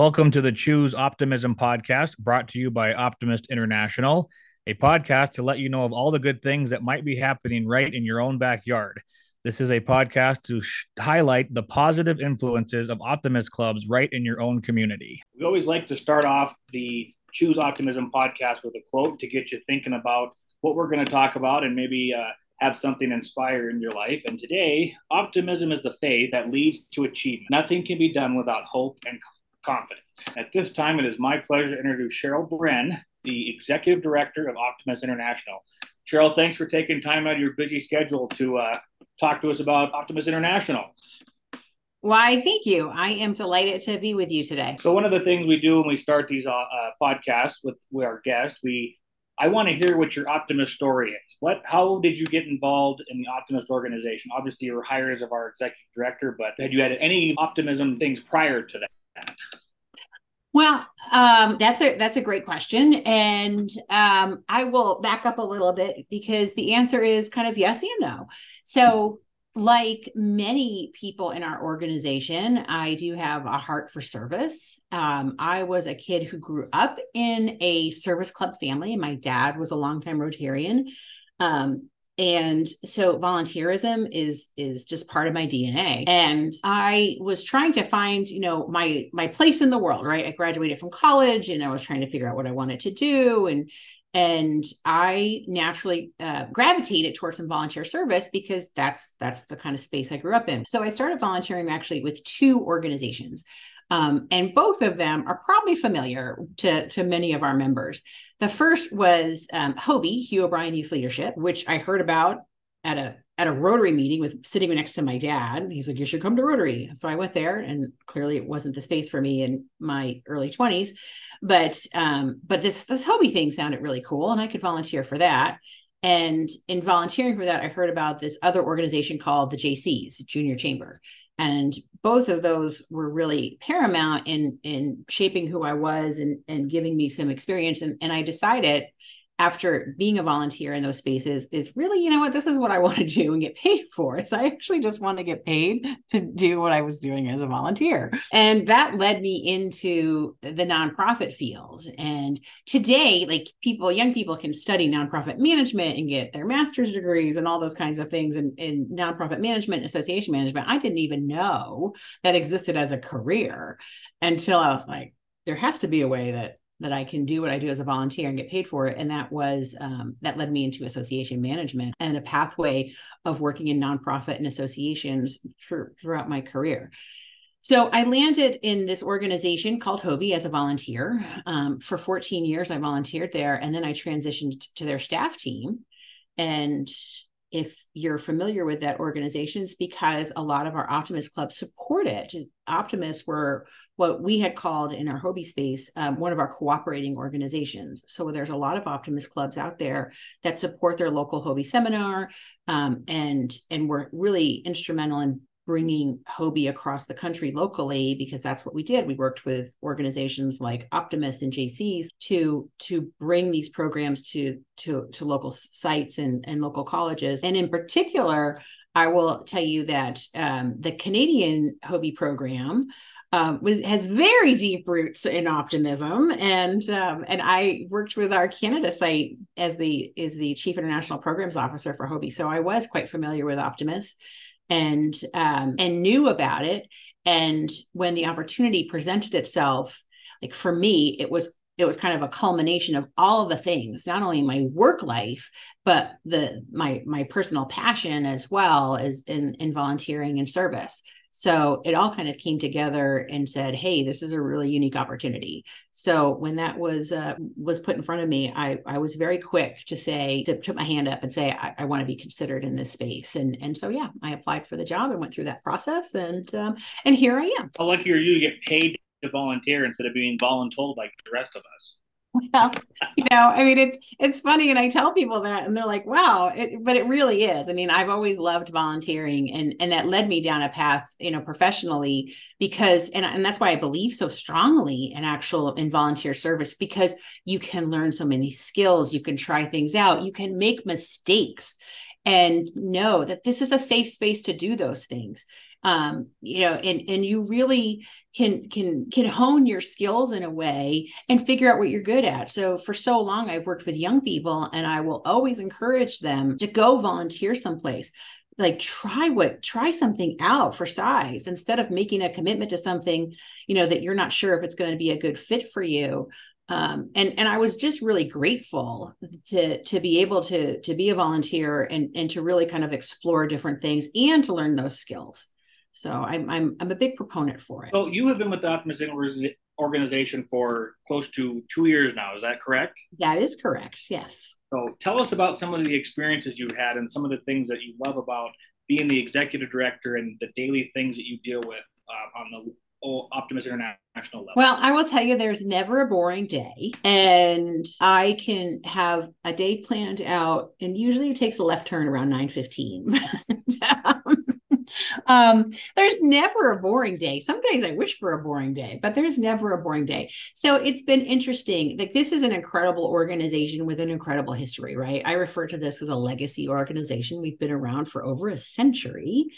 Welcome to the Choose Optimism podcast, brought to you by Optimist International, a podcast to let you know of all the good things that might be happening right in your own backyard. This is a podcast to sh- highlight the positive influences of optimist clubs right in your own community. We always like to start off the Choose Optimism podcast with a quote to get you thinking about what we're going to talk about and maybe uh, have something inspire in your life. And today, optimism is the faith that leads to achievement. Nothing can be done without hope and confidence. At this time, it is my pleasure to introduce Cheryl Brenn, the Executive Director of Optimist International. Cheryl, thanks for taking time out of your busy schedule to uh, talk to us about Optimist International. Why, thank you. I am delighted to be with you today. So, one of the things we do when we start these uh, uh, podcasts with, with our guests, we I want to hear what your Optimist story is. What, how did you get involved in the Optimist organization? Obviously, you were hired as of our executive director, but had you had any optimism things prior to that? Well, um, that's a that's a great question, and um, I will back up a little bit because the answer is kind of yes and no. So, like many people in our organization, I do have a heart for service. Um, I was a kid who grew up in a service club family. My dad was a longtime Rotarian. Um, and so volunteerism is is just part of my dna and i was trying to find you know my my place in the world right? I graduated from college and i was trying to figure out what i wanted to do. And and i naturally uh, gravitated towards some volunteer service because that's that's the kind of space i grew up in. So i started volunteering actually with two organizations um, and both of them are probably familiar to, to many of our members. The first was um, HOBY, Hugh O'Brian Youth Leadership, which I heard about at a at a Rotary meeting with sitting next to my dad. He's like, "You should come to Rotary." So I went there, and clearly it wasn't the space for me in my early twenties. But um, but this this HOBY thing sounded really cool, and I could volunteer for that. And in volunteering for that, I heard about this other organization called the JCs, Junior Chamber, and both of those were really paramount in in shaping who I was and and giving me some experience. And and I decided after being a volunteer in those spaces is really, you know what, this is what I want to do and get paid for. Is I actually just want to get paid to do what I was doing as a volunteer. And that led me into the nonprofit field. And today, like people, young people can study nonprofit management and get their master's degrees and all those kinds of things in, in nonprofit management, association management. I didn't even know that existed as a career until I was like, there has to be a way that that I can do what I do as a volunteer and get paid for it. And that was um, that led me into association management and a pathway of working in nonprofit and associations for, throughout my career. So I landed in this organization called HOBY as a volunteer. Um, for 14 years, I volunteered there, and then I transitioned to their staff team. And if you're familiar with that organization, it's because a lot of our Optimist clubs support it. Optimists were what we had called in our HOBY space um, one of our cooperating organizations. So there's a lot of Optimist clubs out there that support their local HOBY seminar, um, and and we're really instrumental in bringing HOBY across the country locally because that's what we did. We worked with organizations like Optimist and JCs to to bring these programs to to to local sites and and local colleges. And in particular, I will tell you that um, the Canadian HOBY program um, was has very deep roots in optimism, and um, and I worked with our Canada site as the is the chief international programs officer for HOBY, so I was quite familiar with Optimist and um, and knew about it. And when the opportunity presented itself, like for me, it was it was kind of a culmination of all of the things, not only my work life, but the my my personal passion as well as in in volunteering and service. So it all kind of came together and said, "Hey, this is a really unique opportunity." So when that was uh, was put in front of me, I I was very quick to say to put my hand up and say I, I want to be considered in this space. And and so yeah, I applied for the job and went through that process, and um, and here I am. How lucky are you to get paid to volunteer instead of being voluntold like the rest of us? well you know i mean it's it's funny and i tell people that and they're like wow it, but it really is. I mean i've always loved volunteering and and that led me down a path you know professionally because and, and that's why i believe so strongly in actual in volunteer service because you can learn so many skills you can try things out you can make mistakes and know that this is a safe space to do those things um, you know and and you really can can can hone your skills in a way and figure out what you're good at. So for so long i've worked with young people and i will always encourage them to go volunteer someplace. Like try what try something out for size instead of making a commitment to something you know that you're not sure if it's going to be a good fit for you. Um, and and I was just really grateful to to be able to to be a volunteer and and to really kind of explore different things and to learn those skills. So I'm I'm I'm a big proponent for it. So you have been with the Optimist organization for close to two years now. Is that correct? That is correct. Yes. So tell us about some of the experiences you've had and some of the things that you love about being the executive director and the daily things that you deal with uh, on the Optimist International level? Well, I will tell you, there's never a boring day, and I can have a day planned out, and usually it takes a left turn around nine fifteen. um, there's never a boring day. Some days I wish for a boring day, but there's never a boring day. So it's been interesting. Like this is an incredible organization with an incredible history, right? I refer to this as a legacy organization. We've been around for over a century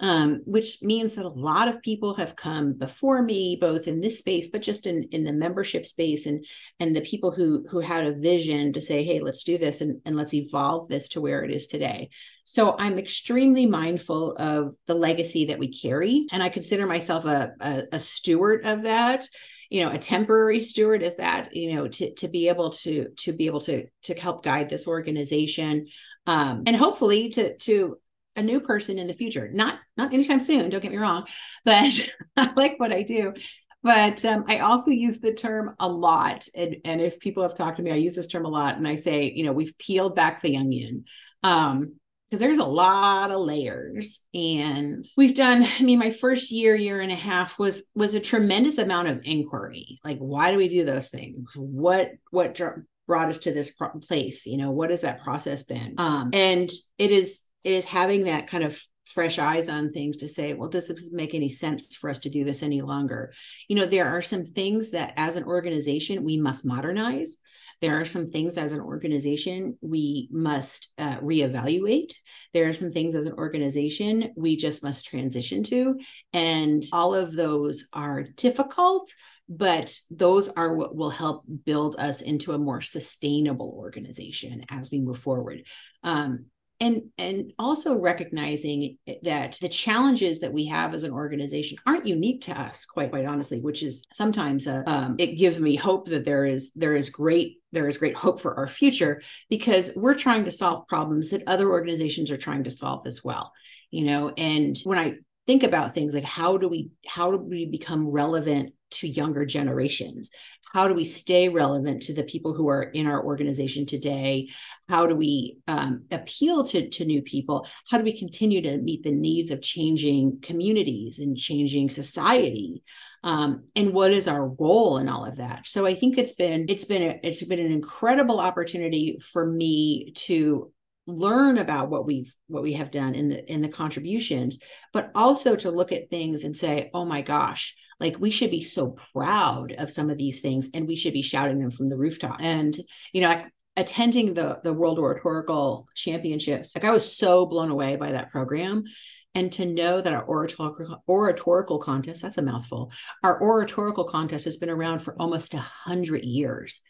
um, which means that a lot of people have come before me, both in this space, but just in, in the membership space and and the people who who had a vision to say, hey, let's do this and, and let's evolve this to where it is today. So I'm extremely mindful of the legacy that we carry. And I consider myself a, a, a steward of that you know a temporary steward is that you know to to be able to to be able to to help guide this organization um, and hopefully to to a new person in the future. Not not anytime soon. Don't get me wrong, but I like what I do. But um, I also use the term a lot, and and if people have talked to me, I use this term a lot, and I say, you know, we've peeled back the onion. Um, because there's a lot of layers and we've done i mean my first year year and a half was was a tremendous amount of inquiry. Like why do we do those things? What what brought us to this place? You know what has that process been? Um and it is it is having that kind of fresh eyes on things to say, well, does this make any sense for us to do this any longer? You know, there are some things that as an organization we must modernize. There are some things as an organization we must uh, reevaluate. There are some things as an organization we just must transition to. And all of those are difficult, but those are what will help build us into a more sustainable organization as we move forward. Um, and and also recognizing that the challenges that we have as an organization aren't unique to us quite quite honestly which is sometimes uh, um, it gives me hope that there is there is great there is great hope for our future because we're trying to solve problems that other organizations are trying to solve as well you know? And when i think about things like how do we how do we become relevant to younger generations how do we stay relevant to the people who are in our organization today? How do we um, appeal to, to new people? How do we continue to meet the needs of changing communities and changing society? Um, and what is our role in all of that? So i think it's been it's been a, it's been an incredible opportunity for me to learn about what we've what we have done in the in the contributions but also to look at things and say oh my gosh like we should be so proud of some of these things and we should be shouting them from the rooftop. And you know attending the the world oratorical championships like i was so blown away by that program. And to know that our oratorical, oratorical contest that's a mouthful. Our oratorical contest has been around for almost a hundred years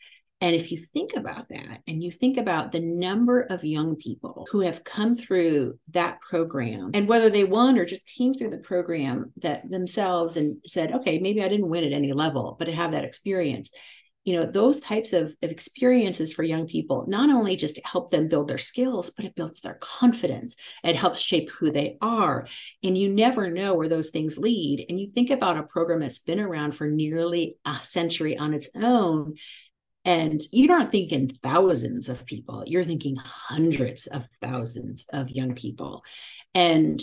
and if you think about that and you think about the number of young people who have come through that program and whether they won or just came through the program that themselves and said, okay, maybe I didn't win at any level, but to have that experience, you know, those types of, of experiences for young people not only just help them build their skills, but it builds their confidence. It helps shape who they are. And you never know where those things lead. And you think about a program that's been around for nearly a century on its own and you're not thinking thousands of people, you're thinking hundreds of thousands of young people. And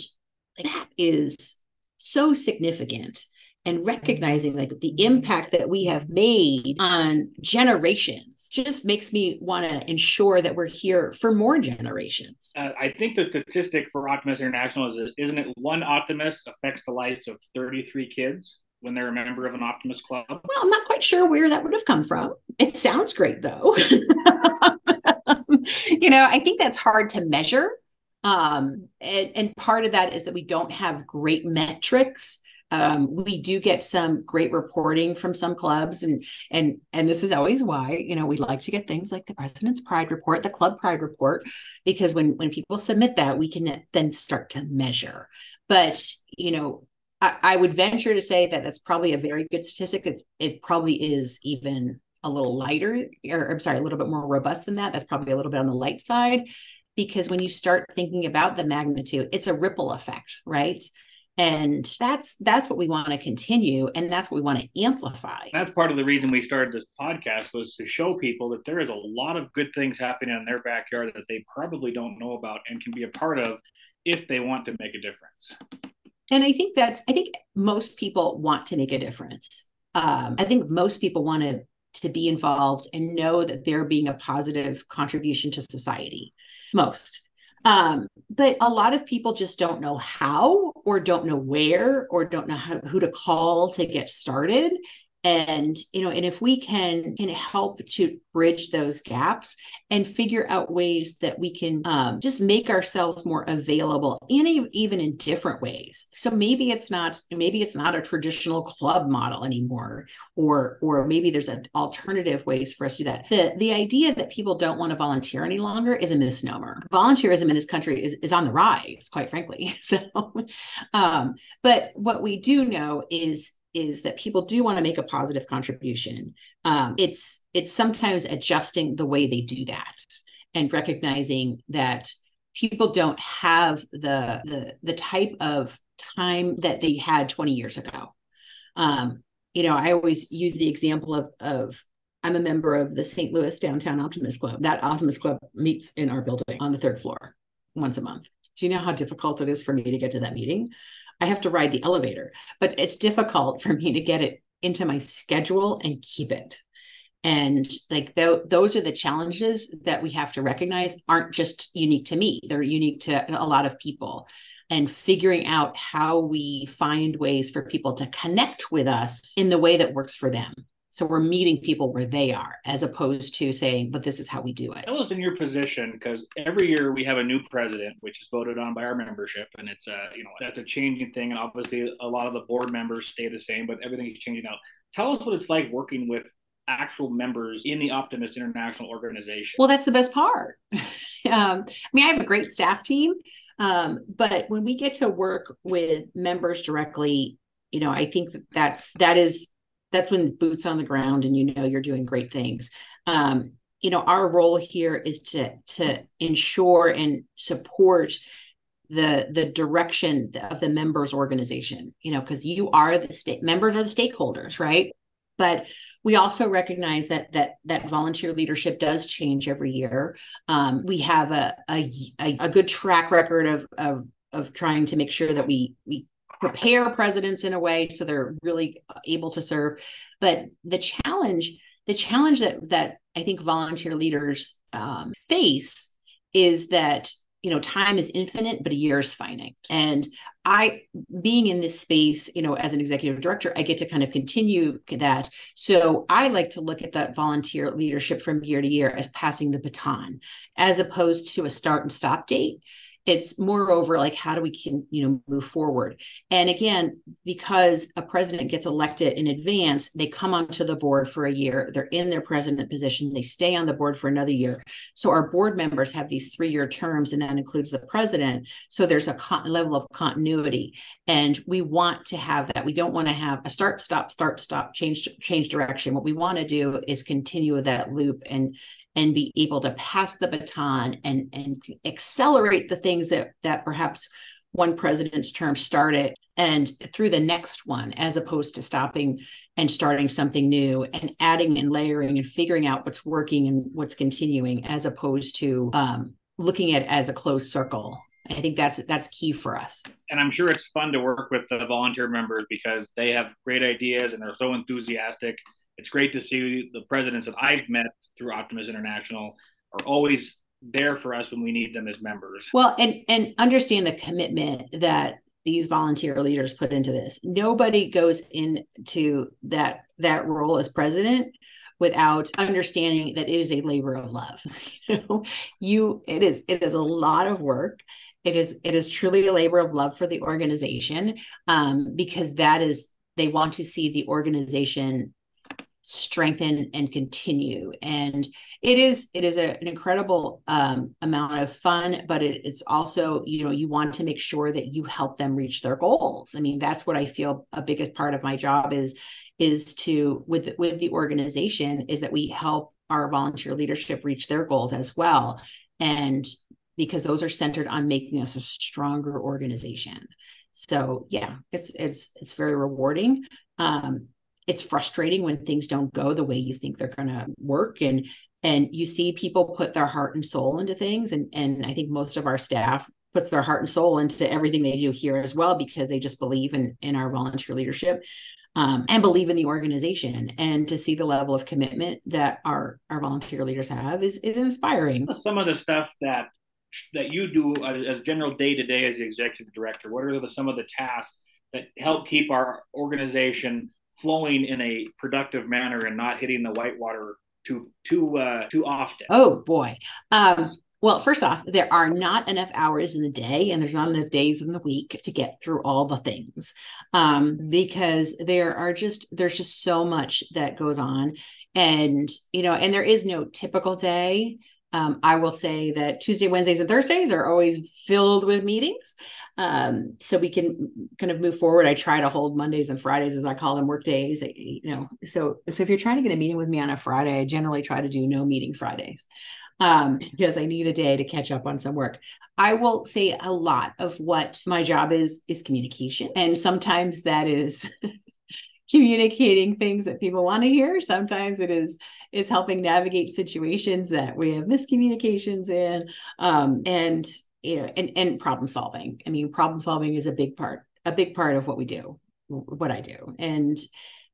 that is so significant. And recognizing like the impact that we have made on generations just makes me want to ensure that we're here for more generations. Uh, I think the statistic for Optimist International is isn't it one optimist affects the lives of 33 kids? When they're a member of an Optimist Club? Well, I'm not quite sure where that would have come from. It sounds great though. you know, I think that's hard to measure. Um, and, and part of that is that we don't have great metrics um, we do get some great reporting from some clubs, and and and this is always why you know we like to get things like the President's Pride Report, the Club Pride Report, because when when people submit that, we can then start to measure. But you know, I, would venture to say that that's probably a very good statistic. It, it probably is even a little lighter, or I'm sorry, a little bit more robust than that. That's probably a little bit on the light side because when you start thinking about the magnitude it's a ripple effect right and that's that's what we want to continue and that's what we want to amplify that's part of the reason we started this podcast was to show people that there is a lot of good things happening in their backyard that they probably don't know about and can be a part of if they want to make a difference and i think that's i think most people want to make a difference. Um, i think most people want to to be involved and know that they're being a positive contribution to society most. Um, but a lot of people just don't know how, or don't know where, or don't know how, who to call to get started and you know and if we can can help to bridge those gaps and figure out ways that we can um, just make ourselves more available in even in different ways. So maybe it's not maybe it's not a traditional club model anymore or or maybe there's an alternative ways for us to do that. The the idea that people don't want to volunteer any longer is a misnomer. Volunteerism in this country is, is on the rise quite frankly. So um but what we do know is is that people do want to make a positive contribution. Um, it's it's sometimes adjusting the way they do that and recognizing that people don't have the the the type of time that they had 20 years ago. Um, you know, I always use the example of of I'm a member of the St. Louis Downtown Optimist Club. That Optimist Club meets in our building on the third floor once a month. Do you know how difficult it is for me to get to that meeting? I have to ride the elevator, but it's difficult for me to get it into my schedule and keep it. And like th- those are the challenges that we have to recognize aren't just unique to me, they're unique to a lot of people. And figuring out how we find ways for people to connect with us in the way that works for them. So we're meeting people where they are, as opposed to saying, "But this is how we do it." Tell us in your position, because every year we have a new president, which is voted on by our membership, and it's a you know that's a changing thing. And obviously, a lot of the board members stay the same, but everything is changing now. Tell us what it's like working with actual members in the Optimist International organization. Well, that's the best part. um, I mean, I have a great staff team, um, but when we get to work with members directly, you know, I think that that's that is that's when boots on the ground and you know you're doing great things. Um, you know our role here is to to ensure and support the the direction of the members organization you know because you are the state members are the stakeholders right? But we also recognize that that that volunteer leadership does change every year. Um, we have a, a a good track record of of of trying to make sure that we we prepare presidents in a way so they're really able to serve. But the challenge the challenge that that i think volunteer leaders um, face is that you know time is infinite but a year is finite. And i being in this space you know as an executive director i get to kind of continue that. So i like to look at that volunteer leadership from year to year as passing the baton as opposed to a start and stop date it's moreover like how do we can you know move forward? And again because a president gets elected in advance they come onto the board for a year they're in their president position they stay on the board for another year. So our board members have these three year terms and that includes the president. So there's a con- level of continuity and we want to have that. We don't want to have a start stop start stop change change direction. What we want to do is continue that loop and and be able to pass the baton and and accelerate the things that that perhaps one president's term started and through the next one as opposed to stopping and starting something new and adding and layering and figuring out what's working and what's continuing as opposed to um, looking at as a closed circle I think that's that's key for us. And I'm sure it's fun to work with the volunteer members because they have great ideas and they're so enthusiastic. It's great to see the presidents that I've met through Optimist International are always there for us when we need them as members. Well, and and understand the commitment that these volunteer leaders put into this. Nobody goes into that that role as president without understanding that it is a labor of love. you it is it is a lot of work it is it is truly a labor of love for the organization um, because that is they want to see the organization strengthen and continue. And it is it is a, an incredible um, amount of fun but it, it's also you know you want to make sure that you help them reach their goals. I mean that's what i feel a biggest part of my job is is to with with the organization is that we help our volunteer leadership reach their goals as well. And because those are centered on making us a stronger organization. So yeah it's it's it's very rewarding. Um, it's frustrating when things don't go the way you think they're going to work. And and you see people put their heart and soul into things. And and I think most of our staff puts their heart and soul into everything they do here as well because they just believe in in our volunteer leadership um, and believe in the organization. And to see the level of commitment that our our volunteer leaders have is is inspiring. Some of the stuff that that you do as general day to day as the executive director what are the, some of the tasks that help keep our organization flowing in a productive manner and not hitting the whitewater too too uh, too often. Oh boy. Um, well, first off, there are not enough hours in the day, and there's not enough days in the week to get through all the things, um, because there are just there's just so much that goes on, and you know, and there is no typical day. Um, I will say that Tuesday, Wednesdays, and Thursdays are always filled with meetings. Um, so we can kind of move forward. I try to hold Mondays and Fridays, as I call them, work days. You know, so so if you're trying to get a meeting with me on a Friday, I generally try to do no meeting Fridays um, because I need a day to catch up on some work. I will say a lot of what my job is is communication, and sometimes that is communicating things that people want to hear. Sometimes it is is helping navigate situations that we have miscommunications in, um, and you know, and and problem solving. I mean, problem solving is a big part, a big part of what we do, what I do, and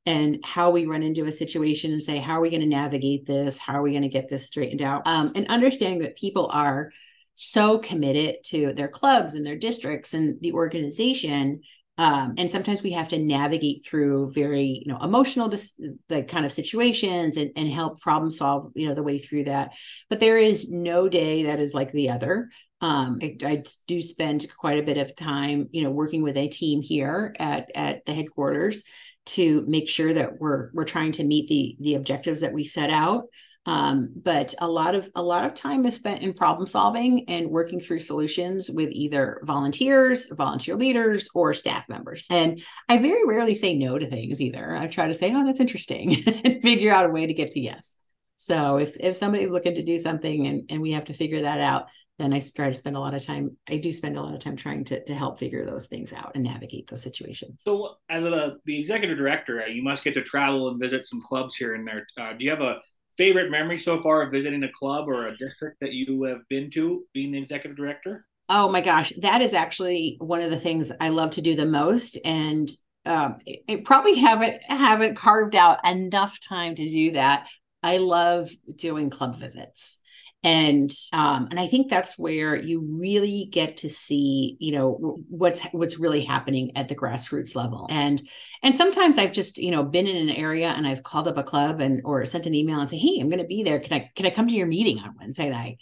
and how we run into a situation and say, how are we going to navigate this? How are we going to get this straightened out? Um, and understanding that people are so committed to their clubs and their districts and the organization um, and sometimes we have to navigate through very you know emotional dis- the kind of situations and, and help problem solve you know the way through that. But there is no day that is like the other. Um, I, I, do spend quite a bit of time you know working with a team here at at the headquarters to make sure that we're we're trying to meet the the objectives that we set out um, but a lot of a lot of time is spent in problem solving and working through solutions with either volunteers, volunteer leaders, or staff members. And I very rarely say no to things either. I try to say, "Oh, that's interesting," and figure out a way to get to yes. So if if somebody's looking to do something and and we have to figure that out, then I try to spend a lot of time. I do spend a lot of time trying to to help figure those things out and navigate those situations. So, as a, the executive director, you must get to travel and visit some clubs here and there. Uh, do you have a favorite memory so far of visiting a club or a district that you have been to being the executive director? Oh my gosh, that is actually one of the things I love to do the most, and um, it, probably haven't haven't carved out enough time to do that. I love doing club visits and um, and I think that's where you really get to see you know what's what's really happening at the grassroots level. And and sometimes I've just you know been in an area and I've called up a club and or sent an email and say hey I'm going to be there. Can I can I come to your meeting on Wednesday night?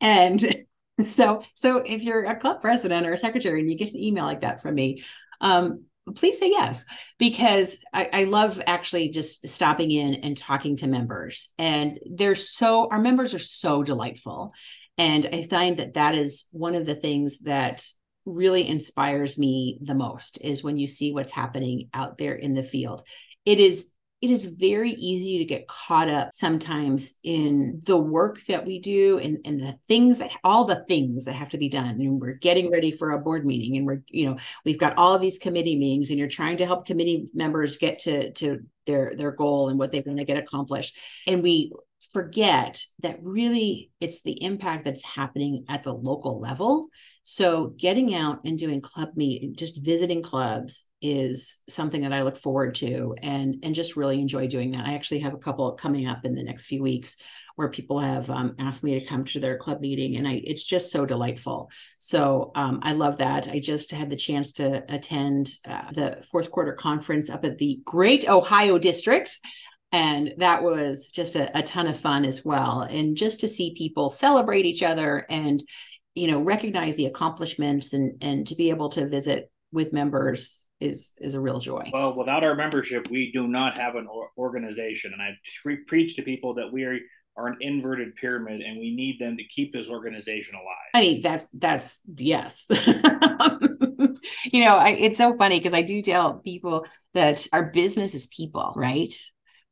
And so so if you're a club president or a secretary and you get an email like that from me um, please say yes because I, I, love actually just stopping in and talking to members. And they're so our members are so delightful. And i find that that is one of the things that really inspires me the most is when you see what's happening out there in the field. It is it is very easy to get caught up sometimes in the work that we do and, and the things that all the things that have to be done. And we're getting ready for a board meeting and we're you know we've got all of these committee meetings and you're trying to help committee members get to to their their goal and what they want to get accomplished. And we forget that really it's the impact that's happening at the local level so getting out and doing club meet, just visiting clubs is something that I look forward to and and just really enjoy doing that. I actually have a couple coming up in the next few weeks where people have um, asked me to come to their club meeting and I it's just so delightful. So um, I love that. I just had the chance to attend uh, the fourth quarter conference up at the Great Ohio District and that was just a, a, ton of fun as well and just to see people celebrate each other and you know recognize the accomplishments and and to be able to visit with members is is a real joy. Well, without our membership, we do not have an organization, and I pre- preach to people that we are are an inverted pyramid, and we need them to keep this organization alive. I mean, that's that's yes. you know, I, it's so funny because I do tell people that our business is people, right?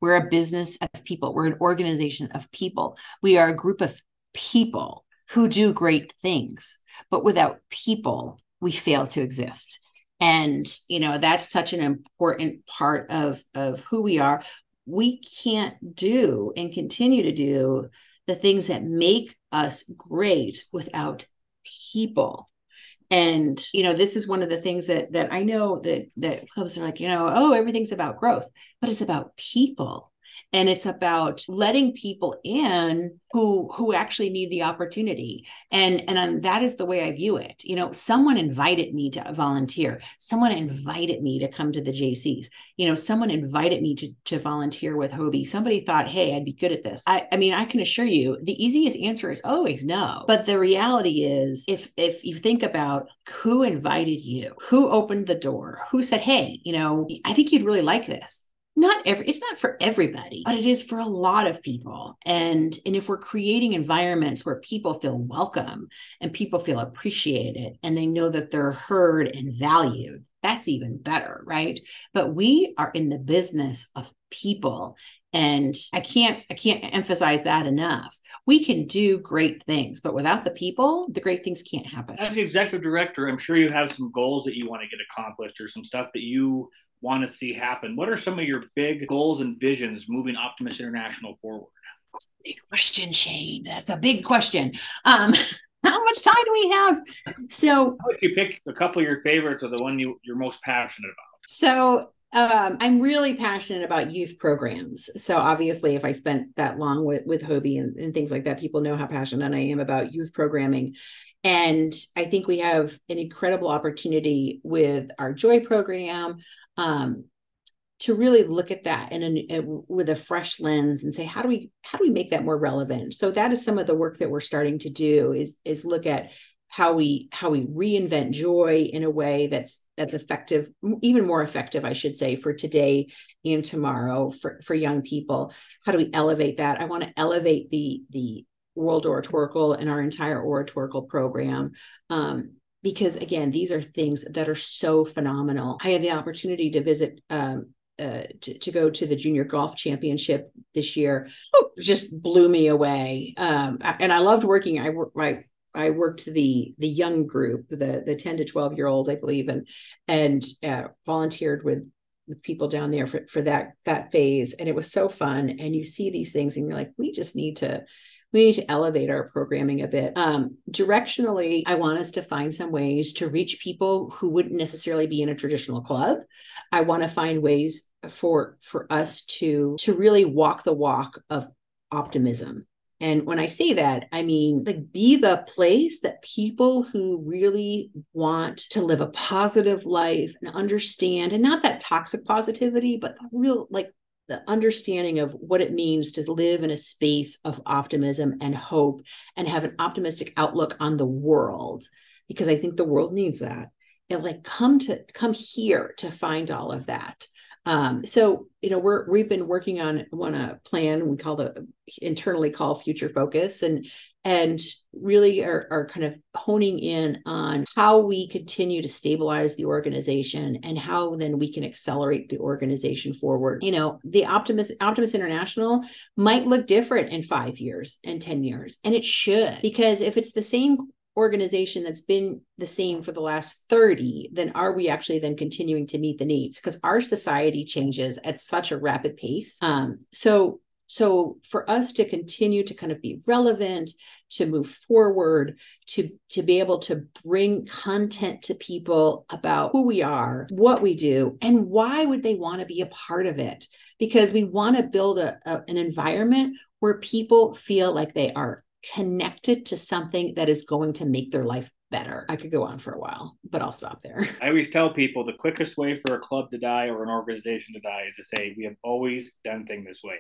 We're a business of people. We're an organization of people. We are a group of people who do great things, but without people, we fail to exist. And you know that's such an important part of of who we are. We can't do and continue to do the things that make us great without people. And you know this is one of the things that that i know that that clubs are like you know oh everything's about growth but it's about people and it's about letting people in who who actually need the opportunity. And and that is the way i view it. You know someone invited me to volunteer. Someone invited me to come to the jcs you know someone invited me to to volunteer with HOBY. Somebody thought hey i'd be good at this. I i mean i can assure you the easiest answer is always no. But the reality is if if you think about who invited you who opened the door who said hey you know i think you'd really like this not every it's not for everybody but it is for a lot of people. And and if we're creating environments where people feel welcome and people feel appreciated and they know that they're heard and valued that's even better right? But we are in the business of people. And i can't i can't emphasize that enough. We can do great things but without the people the great things can't happen. As the executive director i'm sure you have some goals that you want to get accomplished or some stuff that you want to see happen? What are some of your big goals and visions moving Optimist International forward? That's a big question, Shane. That's a big question. Um, how much time do we have? So, how would you pick a couple of your favorites or the one you, you're most passionate about? So, um, I'm really passionate about youth programs. So obviously, if I spent that long with with HOBY and, and things like that, people know how passionate I am about youth programming. And I think we have an incredible opportunity with our Joy program, um, to really look at that and with a fresh lens and say how do we how do we make that more relevant? So that is some of the work that we're starting to do is is look at how we how we reinvent joy in a way that's that's effective even more effective i should say for today and tomorrow for for young people. How do we elevate that? I want to elevate the the world oratorical and our entire oratorical program um, because again these are things that are so phenomenal. I had the opportunity to visit um, uh, to, to, go to the junior golf championship this year. Oh, just blew me away. Um, and i loved working. I I, I worked the the young group the the 10 to 12 year olds i believe and and uh, volunteered with with people down there for, for that that phase. And it was so fun. And you see these things and you're like we just need to we need to elevate our programming a bit. Um, directionally, I want us to find some ways to reach people who wouldn't necessarily be in a traditional club. I want to find ways for for us to to really walk the walk of optimism and when I say that, I mean, like, be the place that people who really want to live a positive life and understand, and not that toxic positivity, but real, like, the understanding of what it means to live in a space of optimism and hope and have an optimistic outlook on the world because i think the world needs that. And like come to come here to find all of that. Um, so you know we're we've been working on one a plan we call the internally call future focus. And and really are, are kind of honing in on how we continue to stabilize the organization and how then we can accelerate the organization forward. You know, the Optimist Optimist International might look different in five years and 10 years, and it should, because if it's the same organization that's been the same for the last 30 then are we actually then continuing to meet the needs because our society changes at such a rapid pace um, so so for us to continue to kind of be relevant to move forward to to be able to bring content to people about who we are what we do and why would they want to be a part of it because we want to build a, a, an environment where people feel like they are connected to something that is going to make their life better. I could go on for a while, but I'll stop there. I always tell people the quickest way for a club to die or an organization to die is to say, we have always done things this way.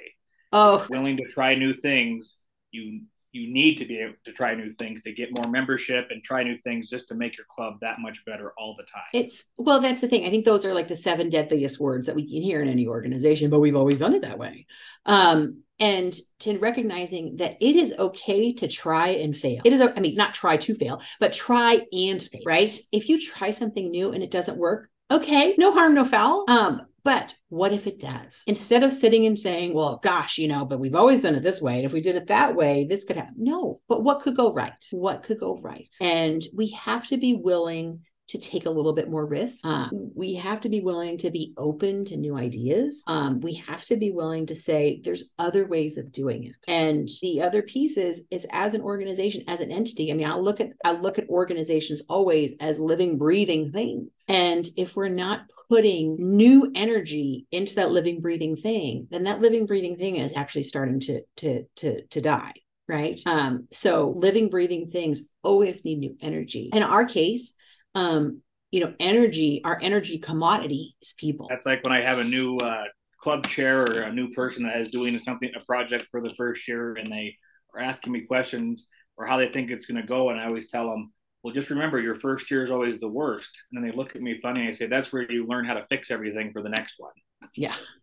Oh, willing to try new things, you you need to be able to try new things to get more membership and try new things just to make your club that much better all the time. It's well, that's the thing. I think those are like the seven deadliest words that we can hear in any organization, but we've always done it that way. Um, and to recognizing that it is okay to try and fail. It is, I mean, not try to fail, but try and fail, right? If you try something new and it doesn't work, okay, no harm, no foul. Um, but what if it does? Instead of sitting and saying, well, gosh, you know, but we've always done it this way. And if we did it that way, this could happen. No, but what could go right? What could go right? And we have to be willing to take a little bit more risk. Um, we have to be willing to be open to new ideas. Um, we have to be willing to say there's other ways of doing it. And the other piece is is as an organization, as an entity. I mean, I look at I look at organizations always as living, breathing things. And if we're not putting new energy into that living breathing thing then that living breathing thing is actually starting to to to to die right um so living breathing things always need new energy in our case um you know energy our energy commodity is people that's like when i have a new uh club chair or a new person that is doing something a project for the first year and they are asking me questions or how they think it's going to go and i always tell them well, just remember your first year is always the worst. And then they look at me funny. And I say, that's where you learn how to fix everything for the next one. Yeah.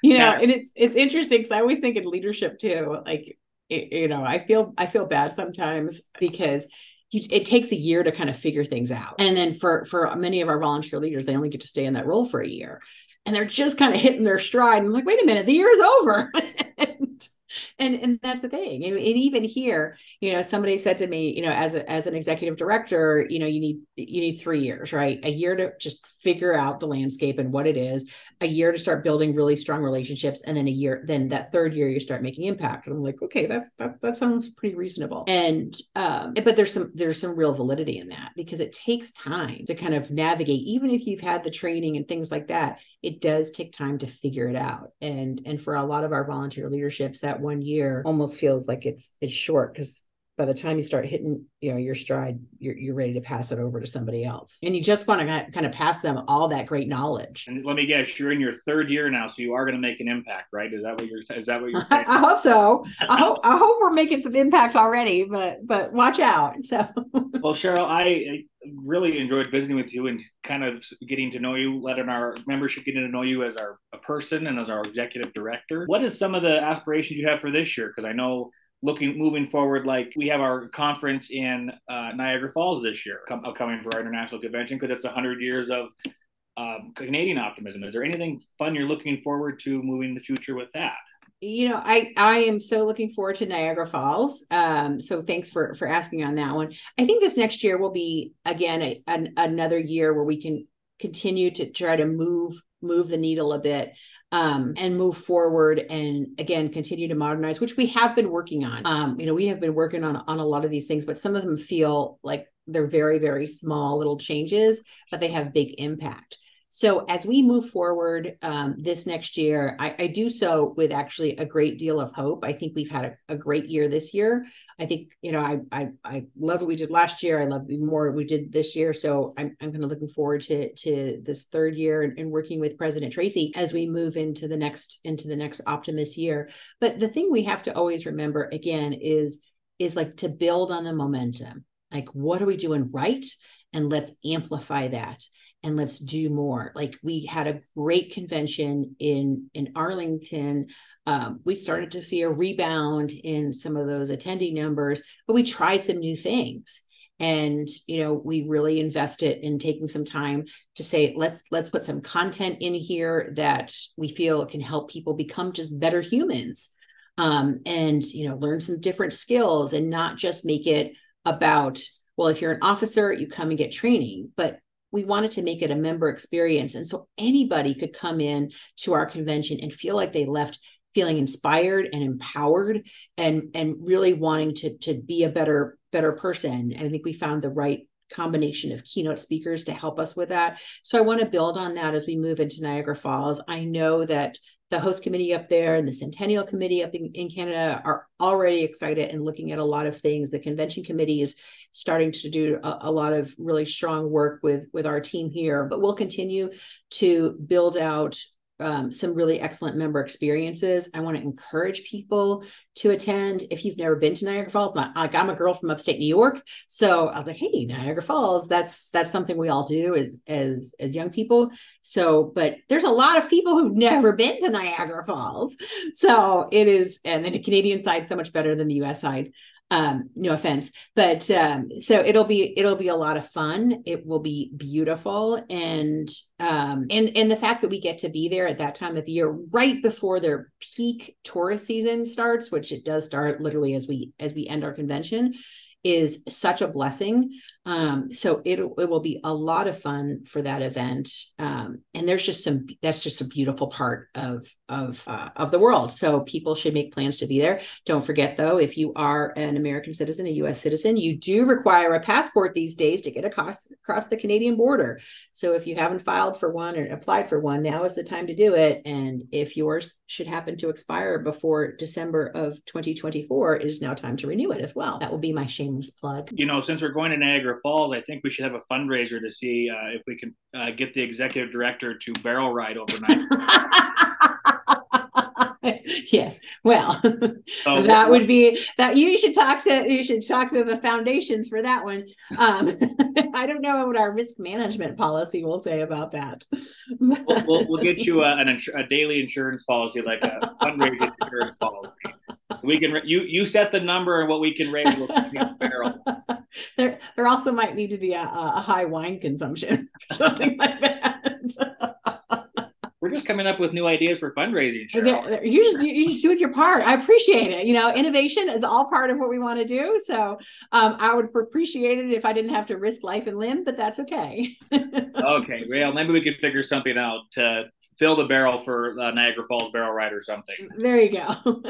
you know, and it's, it's interesting because I always think in leadership too, like, it, you know, I feel, I feel bad sometimes because it takes a year to kind of figure things out. And then for, for many of our volunteer leaders, they only get to stay in that role for a year and they're just kind of hitting their stride. I'm like, wait a minute, the year is over. and and that's the thing and, and, even here you know somebody said to me you know as a, as an executive director you know you need you need three years right a year to just figure out the landscape and what it is a year to start building really strong relationships and then a year then that third year you start making impact. And i'm like okay that's that, that sounds pretty reasonable. And um but there's some there's some real validity in that because it takes time to kind of navigate. Even if you've had the training and things like that it does take time to figure it out. And and for a lot of our volunteer leaderships that one year almost feels like it's it's short because by the time you start hitting you know your stride you're, you're ready to pass it over to somebody else. And you just want to kind of pass them all that great knowledge. And let me guess you're in your third year now so you are going to make an impact right? Is that what you're is that what you're saying? I, hope so. I hope i hope we're making some impact already but but watch out so. Well cheryl i really enjoyed visiting with you and kind of getting to know you letting our membership getting to know you as our a person and as our executive director. What is some of the aspirations you have for this year? Because i know looking moving forward like we have our conference in uh, niagara falls this year com- coming for our international convention because it's 100 years of um, canadian optimism. Is there anything fun you're looking forward to moving in the future with that? You know i i am so looking forward to niagara falls um so thanks for for asking on that one. I think this next year will be again a, an, another year where we can continue to try to move move the needle a bit um, and move forward and again continue to modernize which we have been working on. Um, you know we have been working on on a lot of these things but some of them feel like they're very very small little changes but they have big impact so as we move forward um, this next year, I, I, do so with actually a great deal of hope. I think we've had a, a, great year this year. I think you know I I, I love what we did last year. I love more we did this year. So I'm I'm kind of looking forward to to this third year and, and working with President Tracy as we move into the next into the next optimist year. But the thing we have to always remember again is is like to build on the momentum. Like what are we doing right? And let's amplify that and let's do more. Like we had a great convention in in arlington. Um, we started to see a rebound in some of those attending numbers but we tried some new things. And you know we really invested in taking some time to say let's let's put some content in here that we feel can help people become just better humans. Um, and you know learn some different skills and not just make it about well if you're an officer you come and get training. But we wanted to make it a member experience. And so anybody could come in to our convention and feel like they left feeling inspired and empowered and and really wanting to to be a better better person. And I think we found the right combination of keynote speakers to help us with that. So I want to build on that as we move into Niagara Falls. I know that the host committee up there and the centennial committee up in, in canada are already excited and looking at a lot of things the convention committee is starting to do a, a, lot of really strong work with with our team here but we'll continue to build out um, some really excellent member experiences. I want to encourage people to attend. If you've never been to Niagara Falls, my, like I'm a girl from upstate New York, so I was like, hey, Niagara Falls. That's that's something we all do as as as young people. So, but there's a lot of people who've never been to Niagara Falls, so it is, and then the Canadian side so much better than the U.S. side um no offense but um so it'll be it'll be a lot of fun it will be beautiful and um and and the fact that we get to be there at that time of year right before their peak tourist season starts which it does start literally as we as we end our convention is such a blessing. Um, so it it will be a lot of fun for that event. Um, and there's just some that's just a beautiful part of of uh, of the world. So people should make plans to be there. Don't forget though, if you are an American citizen, a U.S. citizen, you do require a passport these days to get across across the Canadian border. So if you haven't filed for one or applied for one, now is the time to do it. And if yours should happen to expire before December of 2024, it is now time to renew it as well. That will be my shameless plug. You know, since we're going to Niagara Falls, I think we should have a fundraiser to see uh, if we can uh, get the executive director to barrel ride overnight. yes. Well, so, that would be that you should talk to you should talk to the foundations for that one. Um, I don't know what our risk management policy will say about that. we'll, we'll, we'll, get you a, an, a daily insurance policy, like a fundraising insurance policy we can you you set the number and what we can raise will be barrel. There, there also might need to be a, a high wine consumption or something like that. We're just coming up with new ideas for fundraising. You just you just doing your part. I appreciate it. You know, innovation is all part of what we want to do. So um, I would appreciate it if I didn't have to risk life and limb, but that's okay. okay, well, maybe we could figure something out to fill the barrel for uh, Niagara Falls Barrel Ride or something. There you go.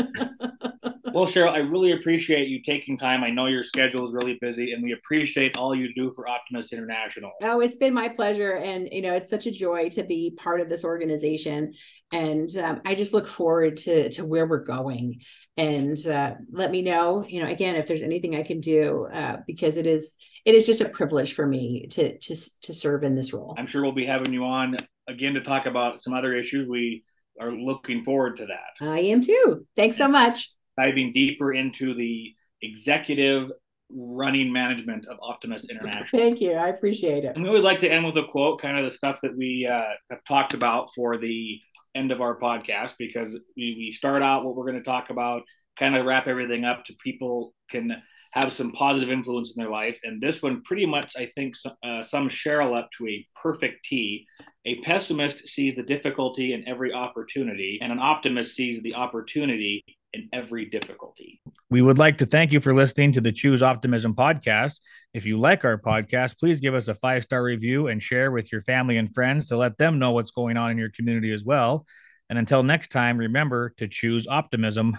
well, Cheryl, I really appreciate you taking time. I know your schedule is really busy, and we appreciate all you do for Optimist International. Oh, it's been my pleasure, and you know, it's such a joy to be part of this organization. And um, I just look forward to to where we're going. And uh, let me know, you know, again, if there's anything I can do, uh, because it is it is just a privilege for me to to to serve in this role. I'm sure we'll be having you on again to talk about some other issues. We are looking forward to that. I am too. Thanks so much. Diving deeper into the executive running management of Optimist International. Thank you. I appreciate it. And we always like to end with a quote, kind of the stuff that we uh, have talked about for the end of our podcast, because we, we start out what we're going to talk about, kind of wrap everything up to people can have some positive influence in their life. And this one pretty much, I think, uh, sums Cheryl up to a perfect T. A pessimist sees the difficulty in every opportunity, and an optimist sees the opportunity in every difficulty. We would like to thank you for listening to the Choose Optimism podcast. If you like our podcast, please give us a five star review and share with your family and friends to let them know what's going on in your community as well. And until next time, remember to choose optimism.